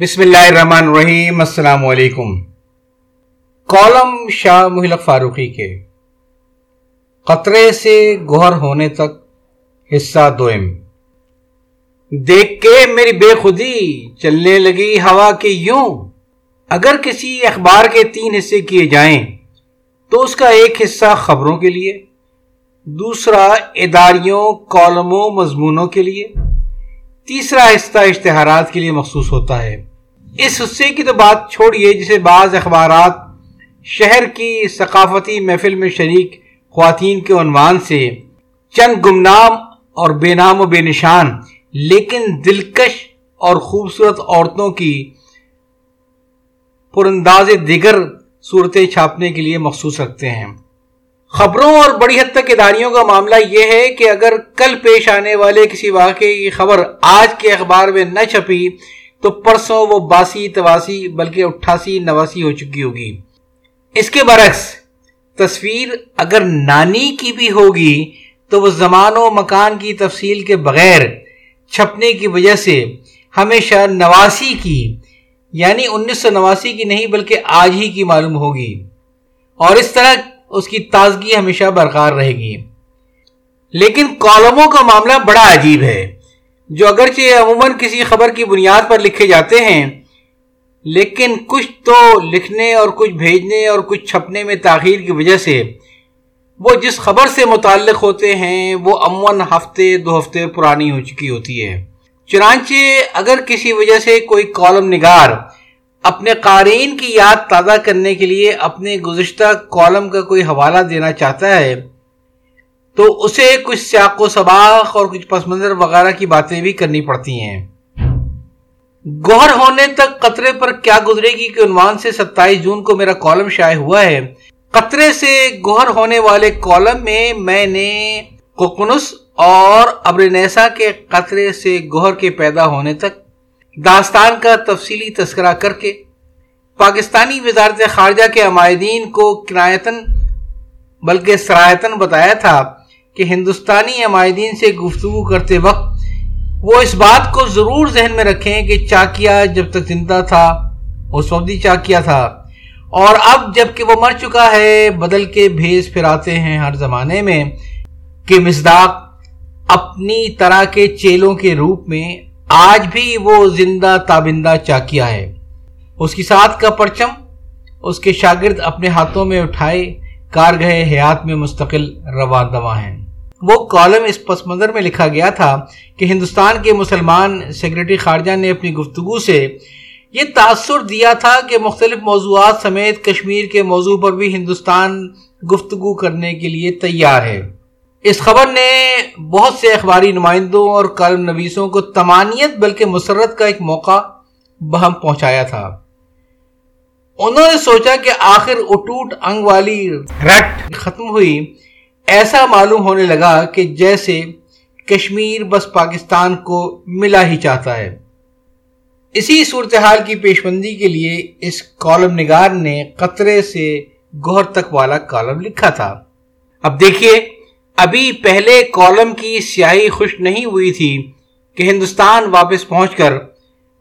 بسم اللہ الرحمن الرحیم، السلام علیکم۔ کالم شاہ محلق فاروقی کے۔ قطرے سے گوہر ہونے تک حصہ دوئم۔ دیکھ کے میری بے خودی چلنے لگی ہوا کے یوں اگر کسی اخبار کے تین حصے کیے جائیں تو اس کا ایک حصہ خبروں کے لیے، دوسرا اداریوں، کالموں، مضمونوں کے لیے، تیسرا حصہ اشتہارات کے لیے مخصوص ہوتا ہے۔ اس حصے کی تو بات چھوڑیے جسے بعض اخبارات شہر کی ثقافتی محفل میں شریک خواتین کے عنوان سے چند گمنام اور بے نام و بے نشان، لیکن دلکش اور خوبصورت عورتوں کی پرانداز دیگر صورتیں چھاپنے کے لیے مخصوص رکھتے ہیں۔ خبروں اور بڑی حد تک اداریوں کا معاملہ یہ ہے کہ اگر کل پیش آنے والے کسی واقعے کی خبر آج کے اخبار میں نہ چھپی تو پرسوں وہ باسی، تواسی، بلکہ اٹھاسی، نواسی ہو چکی ہوگی۔ اس کے برعکس، تصویر اگر نانی کی بھی ہوگی تو وہ زمان و مکان کی تفصیل کے بغیر چھپنے کی وجہ سے ہمیشہ نواسی کی یعنی انیس سو نواسی کی نہیں بلکہ آج ہی کی معلوم ہوگی۔ اور اس طرح اس کی تازگی ہمیشہ برقرار رہے گی۔ لیکن کالموں کا معاملہ بڑا عجیب ہے۔ جو اگرچہ عموماً کسی خبر کی بنیاد پر لکھے جاتے ہیں، لیکن کچھ تو لکھنے اور کچھ بھیجنے اور کچھ چھپنے میں تاخیر کی وجہ سے وہ جس خبر سے متعلق ہوتے ہیں، وہ عموماً ہفتے، دو ہفتے پرانی ہو چکی ہوتی ہے۔ چنانچہ اگر کسی وجہ سے کوئی کالم نگار اپنے قارئین کی یاد تازہ کرنے کے لیے اپنے گزشتہ کالم کا کوئی حوالہ دینا چاہتا ہے تو اسے کچھ سیاق و سباق اور کچھ پس منظر وغیرہ کی باتیں بھی کرنی پڑتی ہیں۔ گوہر ہونے تک قطرے پر کیا گزرے گی کہ عنوان سے ستائیس جون کو میرا کالم شائع ہوا ہے۔ قطرے سے گوہر ہونے والے کالم میں میں نے کوکنس اور ابرنیسا کے قطرے سے گوہر کے پیدا ہونے تک داستان کا تفصیلی تذکرہ کر کے پاکستانی وزارت خارجہ کے عمائدین کو کنایتن بلکہ سرایتن بتایا تھا۔ کہ ہندوستانی عمائدین سے گفتگو کرتے وقت وہ اس بات کو ضرور ذہن میں رکھیں کہ چاکیا جب تک زندہ تھا، اس وقت ہی چاکیا تھا۔ اور اب جبکہ وہ مر چکا ہے، بدل کے بھیس پھراتے ہیں ہر زمانے میں کہ مزداق اپنی طرح کے چیلوں کے روپ میں آج بھی وہ زندہ تابندہ چاکیا ہے۔ اس کی ساتھ کا پرچم، اس کے شاگرد اپنے ہاتھوں میں اٹھائے کارگہ حیات میں مستقل رواں دوا ہیں۔ وہ کالم اس پس منظر میں لکھا گیا تھا کہ ہندوستان کے مسلمان سیکرٹری خارجہ نے اپنی گفتگو سے یہ تاثر دیا تھا کہ مختلف موضوعات سمیت کشمیر کے موضوع پر بھی ہندوستان گفتگو کرنے کے لیے تیار ہے۔ اس خبر نے بہت سے اخباری نمائندوں اور کالم نویسوں کو تمانیت بلکہ مسرت کا ایک موقع بہم پہنچایا تھا۔ انہوں نے سوچا کہ آخر اٹوٹ انگ والی رٹ ختم ہوئی۔ ایسا معلوم ہونے لگا کہ جیسے کشمیر بس پاکستان کو ملا ہی چاہتا ہے۔ اسی صورتحال کی پیشبندی کے لیے اس کالم نگار نے قطرے سے گوہر تک والا کالم لکھا تھا۔ اب دیکھیے، ابھی پہلے کالم کی سیاہی خوش نہیں ہوئی تھی کہ ہندوستان واپس پہنچ کر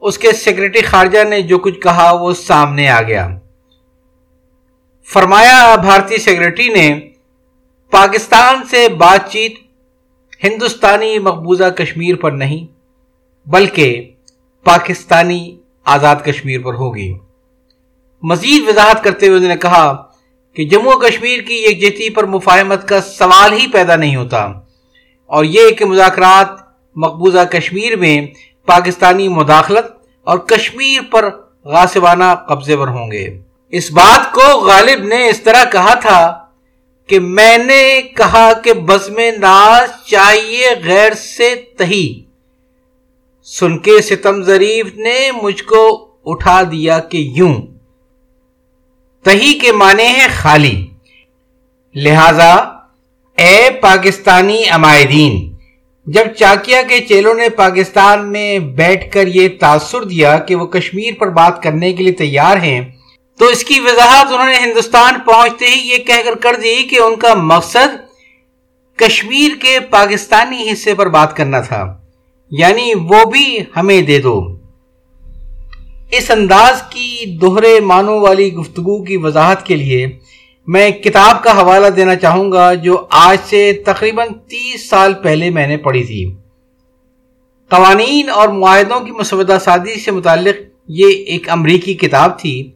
اس کے سیکرٹری خارجہ نے جو کچھ کہا وہ سامنے آ گیا۔ فرمایا، بھارتی سیکرٹری نے پاکستان سے بات چیت ہندوستانی مقبوضہ کشمیر پر نہیں، بلکہ پاکستانی آزاد کشمیر پر ہوگی۔ مزید وضاحت کرتے ہوئے انہوں نے کہا کہ جموں و کشمیر کی یکجہتی پر مفاہمت کا سوال ہی پیدا نہیں ہوتا، اور یہ کہ مذاکرات مقبوضہ کشمیر میں پاکستانی مداخلت اور کشمیر پر غاسبانہ قبضے پر ہوں گے۔ اس بات کو غالب نے اس طرح کہا تھا کہ میں نے کہا کہ بزم ناز چاہیے غیر سے تہی۔ سن کے ستم ظریف نے مجھ کو اٹھا دیا کہ یوں۔ تہی کے معنی ہے خالی۔ لہذا، اے پاکستانی عمائدین، جب چاکیا کے چیلوں نے پاکستان میں بیٹھ کر یہ تاثر دیا کہ وہ کشمیر پر بات کرنے کے لیے تیار ہیں تو اس کی وضاحت انہوں نے ہندوستان پہنچتے ہی یہ کہہ کر کر دی کہ ان کا مقصد کشمیر کے پاکستانی حصے پر بات کرنا تھا۔ یعنی وہ بھی ہمیں دے دو۔ اس انداز کی دوہرے معنوں والی گفتگو کی وضاحت کے لیے میں کتاب کا حوالہ دینا چاہوں گا جو آج سے تقریباً تیس سال پہلے میں نے پڑھی تھی۔ قوانین اور معاہدوں کی مسودہ سازی سے متعلق یہ ایک امریکی کتاب تھی۔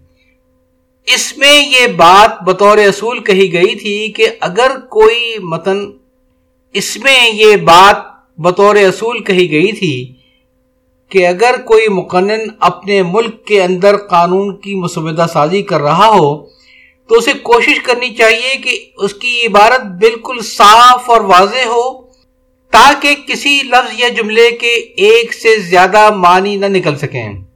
اس میں یہ بات بطور اصول کہی گئی تھی کہ اگر کوئی متن اس میں یہ بات بطور اصول کہی گئی تھی کہ اگر کوئی مقنن اپنے ملک کے اندر قانون کی مسودہ سازی کر رہا ہو، تو اسے کوشش کرنی چاہیے کہ اس کی عبارت بالکل صاف اور واضح ہو تاکہ کسی لفظ یا جملے کے ایک سے زیادہ معنی نہ نکل سکیں۔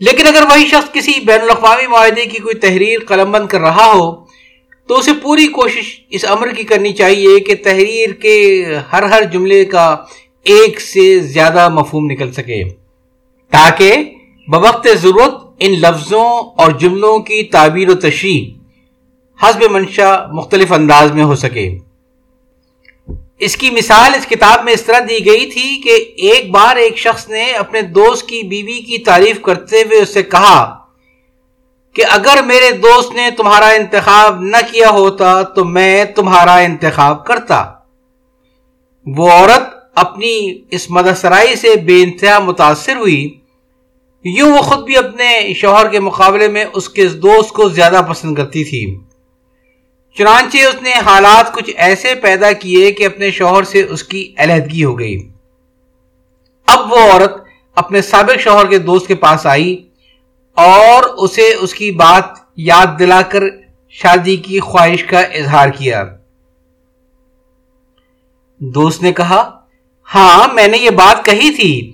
لیکن اگر وہی شخص کسی بین الاقوامی معاہدے کی کوئی تحریر قلم بند کر رہا ہو، تو اسے پوری کوشش اس امر کی کرنی چاہیے کہ تحریر کے ہر ہر جملے کا ایک سے زیادہ مفہوم نکل سکے۔ تاکہ بوقت ضرورت ان لفظوں اور جملوں کی تعبیر و تشریح حسب منشا مختلف انداز میں ہو سکے۔ اس کی مثال اس کتاب میں اس طرح دی گئی تھی کہ ایک بار ایک شخص نے اپنے دوست کی بیوی کی تعریف کرتے ہوئے اس سے کہا کہ اگر میرے دوست نے تمہارا انتخاب نہ کیا ہوتا تو میں تمہارا انتخاب کرتا۔ وہ عورت اپنی اس مدسرائی سے بے انتہا متاثر ہوئی۔ یوں وہ خود بھی اپنے شوہر کے مقابلے میں اس کے دوست کو زیادہ پسند کرتی تھی۔ چنانچہ اس نے حالات کچھ ایسے پیدا کیے کہ اپنے شوہر سے اس کی علیحدگی ہو گئی۔ اب وہ عورت اپنے سابق شوہر کے دوست کے پاس آئی اور اسے اس کی بات یاد دلا کر شادی کی خواہش کا اظہار کیا۔ دوست نے کہا ہاں میں نے یہ بات کہی تھی،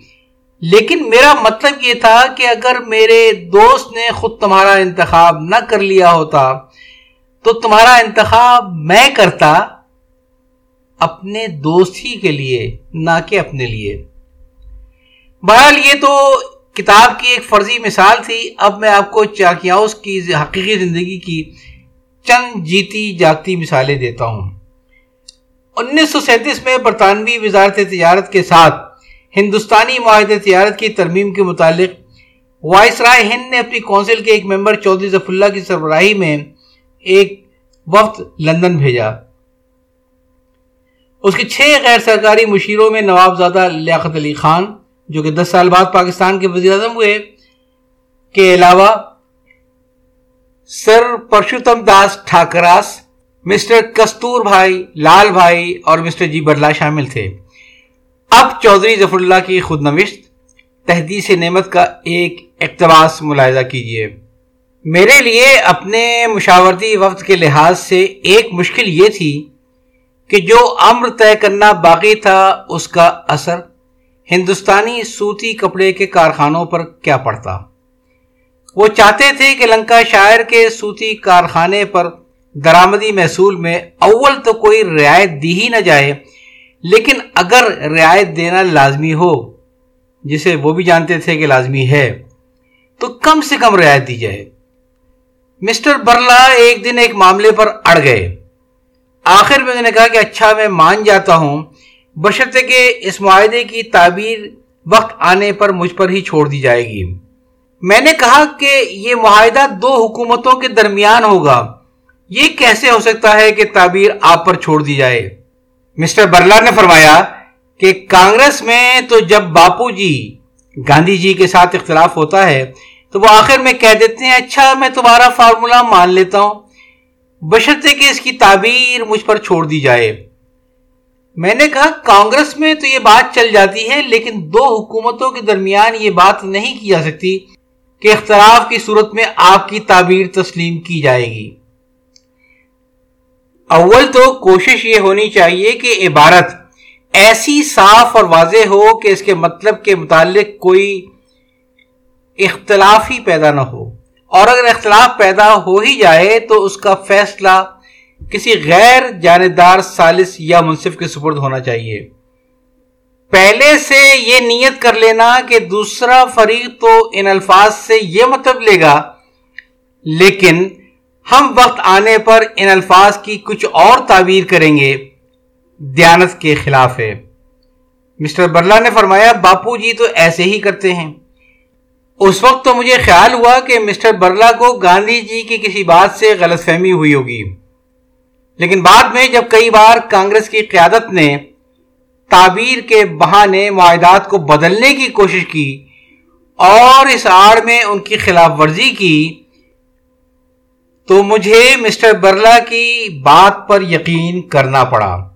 لیکن میرا مطلب یہ تھا کہ اگر میرے دوست نے خود تمہارا انتخاب نہ کر لیا ہوتا تو تمہارا انتخاب میں کرتا اپنے دوست ہی کے لیے، نہ کہ اپنے لیے۔ بہرحال یہ تو کتاب کی ایک فرضی مثال تھی۔ اب میں آپ کو چاکیاؤس کی حقیقی زندگی کی چند جیتی جاگتی مثالیں دیتا ہوں۔ انیس سو سینتیس میں برطانوی وزارت تجارت کے ساتھ ہندوستانی معاہدے تجارت کی ترمیم کے متعلق وائس رائے ہند نے اپنی کونسل کے ایک ممبر چودھری ظف اللہ کی سربراہی میں ایک وقت لندن بھیجا۔ اس کے چھ غیر سرکاری مشیروں میں نواب زادہ لیاقت علی خان، جو کہ دس سال بعد پاکستان کے وزیر اعظم ہوئے، کے علاوہ sir Parshottam Das Thakurdas, mister Kasturbhai, لال بھائی اور مسٹر جی برلا شامل تھے۔ اب چودھری ظفر اللہ کی خود نوشت، تحدیث نعمت کا ایک اقتباس ملاحظہ کیجیے میرے لیے اپنے مشاورتی وقت کے لحاظ سے ایک مشکل یہ تھی کہ جو امر طے کرنا باقی تھا اس کا اثر ہندوستانی سوتی کپڑے کے کارخانوں پر کیا پڑتا۔ وہ چاہتے تھے کہ لنکا شاعر کے سوتی کارخانے پر درامدی محصول میں اول تو کوئی رعایت دی ہی نہ جائے، لیکن اگر رعایت دینا لازمی ہو، جسے وہ بھی جانتے تھے کہ لازمی ہے، تو کم سے کم رعایت دی جائے۔ مسٹر برلا ایک دن ایک معاملے پر اڑ گئے۔ آخر میں نے کہا کہ اچھا میں مان جاتا ہوں۔ بشرطے کہ اس معاہدے کی تعبیر وقت آنے پر مجھ پر ہی چھوڑ دی جائے گی۔ میں نے کہا کہ یہ معاہدہ دو حکومتوں کے درمیان ہوگا۔ یہ کیسے ہو سکتا ہے کہ تعبیر آپ پر چھوڑ دی جائے؟ مسٹر برلا نے فرمایا کہ کانگریس میں تو جب باپو جی گاندھی جی کے ساتھ اختلاف ہوتا ہے تو وہ آخر میں کہہ دیتے ہیں اچھا میں تمہارا فارمولا مان لیتا ہوں۔ بشرطے کہ اس کی تعبیر مجھ پر چھوڑ دی جائے۔ میں نے کہا، کانگریس میں تو یہ بات چل جاتی ہے، لیکن دو حکومتوں کے درمیان یہ بات نہیں کی جا سکتی کہ اختلاف کی صورت میں آپ کی تعبیر تسلیم کی جائے گی۔ اول تو کوشش یہ ہونی چاہیے کہ عبارت ایسی صاف اور واضح ہو کہ اس کے مطلب کے متعلق کوئی اختلاف ہی پیدا نہ ہو۔ اور اگر اختلاف پیدا ہو ہی جائے تو اس کا فیصلہ کسی غیر جانبدار سالس یا منصف کے سپرد ہونا چاہیے۔ پہلے سے یہ نیت کر لینا کہ دوسرا فریق تو ان الفاظ سے یہ مطلب لے گا، لیکن ہم وقت آنے پر ان الفاظ کی کچھ اور تعبیر کریں گے۔ دیانت کے خلاف ہے۔ مسٹر برلا نے فرمایا، باپو جی تو ایسے ہی کرتے ہیں۔ اس وقت تو مجھے خیال ہوا کہ مسٹر برلا کو گاندھی جی کی کسی بات سے غلط فہمی ہوئی ہوگی۔ لیکن بعد میں جب کئی بار کانگریس کی قیادت نے تعبیر کے بہانے معاہدات کو بدلنے کی کوشش کی اور اس آڑ میں ان کی خلاف ورزی کی، تو مجھے مسٹر برلا کی بات پر یقین کرنا پڑا۔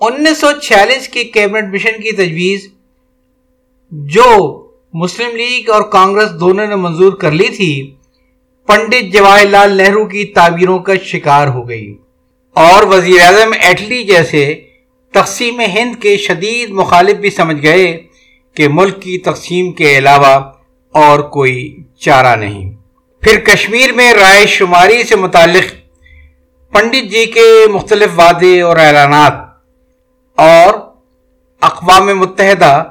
انیس سو چھیالیس کی کیبنٹ مشن کی تجویز جو مسلم لیگ اور کانگریس دونوں نے منظور کر لی تھی، پنڈت جواہر لال نہرو کی تعبیروں کا شکار ہو گئی۔ اور وزیر اعظم ایٹلی جیسے تقسیم ہند کے شدید مخالف بھی سمجھ گئے کہ ملک کی تقسیم کے علاوہ اور کوئی چارہ نہیں۔ پھر کشمیر میں رائے شماری سے متعلق پنڈت جی کے مختلف وعدے اور اعلانات اور اقوام متحدہ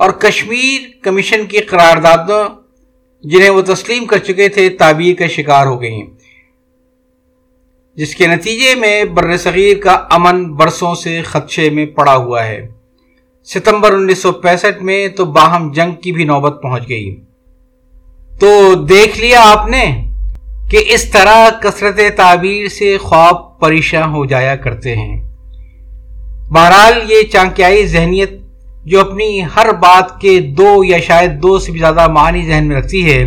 اور کشمیر کمیشن کی قراردادوں جنہیں وہ تسلیم کر چکے تھے، تعبیر کا شکار ہو گئی جس کے نتیجے میں بر صغیر کا امن برسوں سے خدشے میں پڑا ہوا ہے۔ ستمبر انیس سو پینسٹھ میں تو باہم جنگ کی بھی نوبت پہنچ گئی۔ تو دیکھ لیا آپ نے کہ اس طرح کثرت تعبیر سے خواب پریشان ہو جایا کرتے ہیں۔ بہرحال یہ چانکیائی ذہنیت جو اپنی ہر بات کے دو یا شاید دو سے بھی زیادہ معنی ذہن میں رکھتی ہے،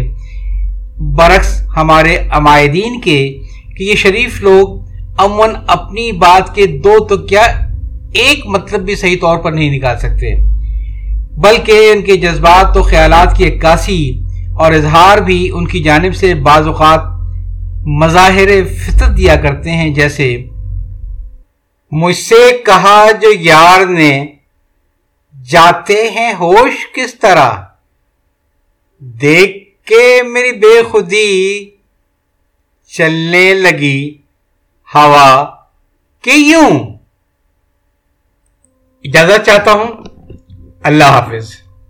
برعکس ہمارے عمائدین کے، کہ یہ شریف لوگ امن اپنی بات کے دو تو کیا ایک مطلب بھی صحیح طور پر نہیں نکال سکتے۔ بلکہ ان کے جذبات و خیالات کی عکاسی اور اظہار بھی ان کی جانب سے بعض اوقات مظاہر فطرت دیا کرتے ہیں، جیسے، مجھ سے کہا جو یار نے جاتے ہیں ہوش کس طرح؟ دیکھ کے میری بے خودی چلنے لگی ہوا کہ یوں۔ اجازت چاہتا ہوں۔ اللہ حافظ۔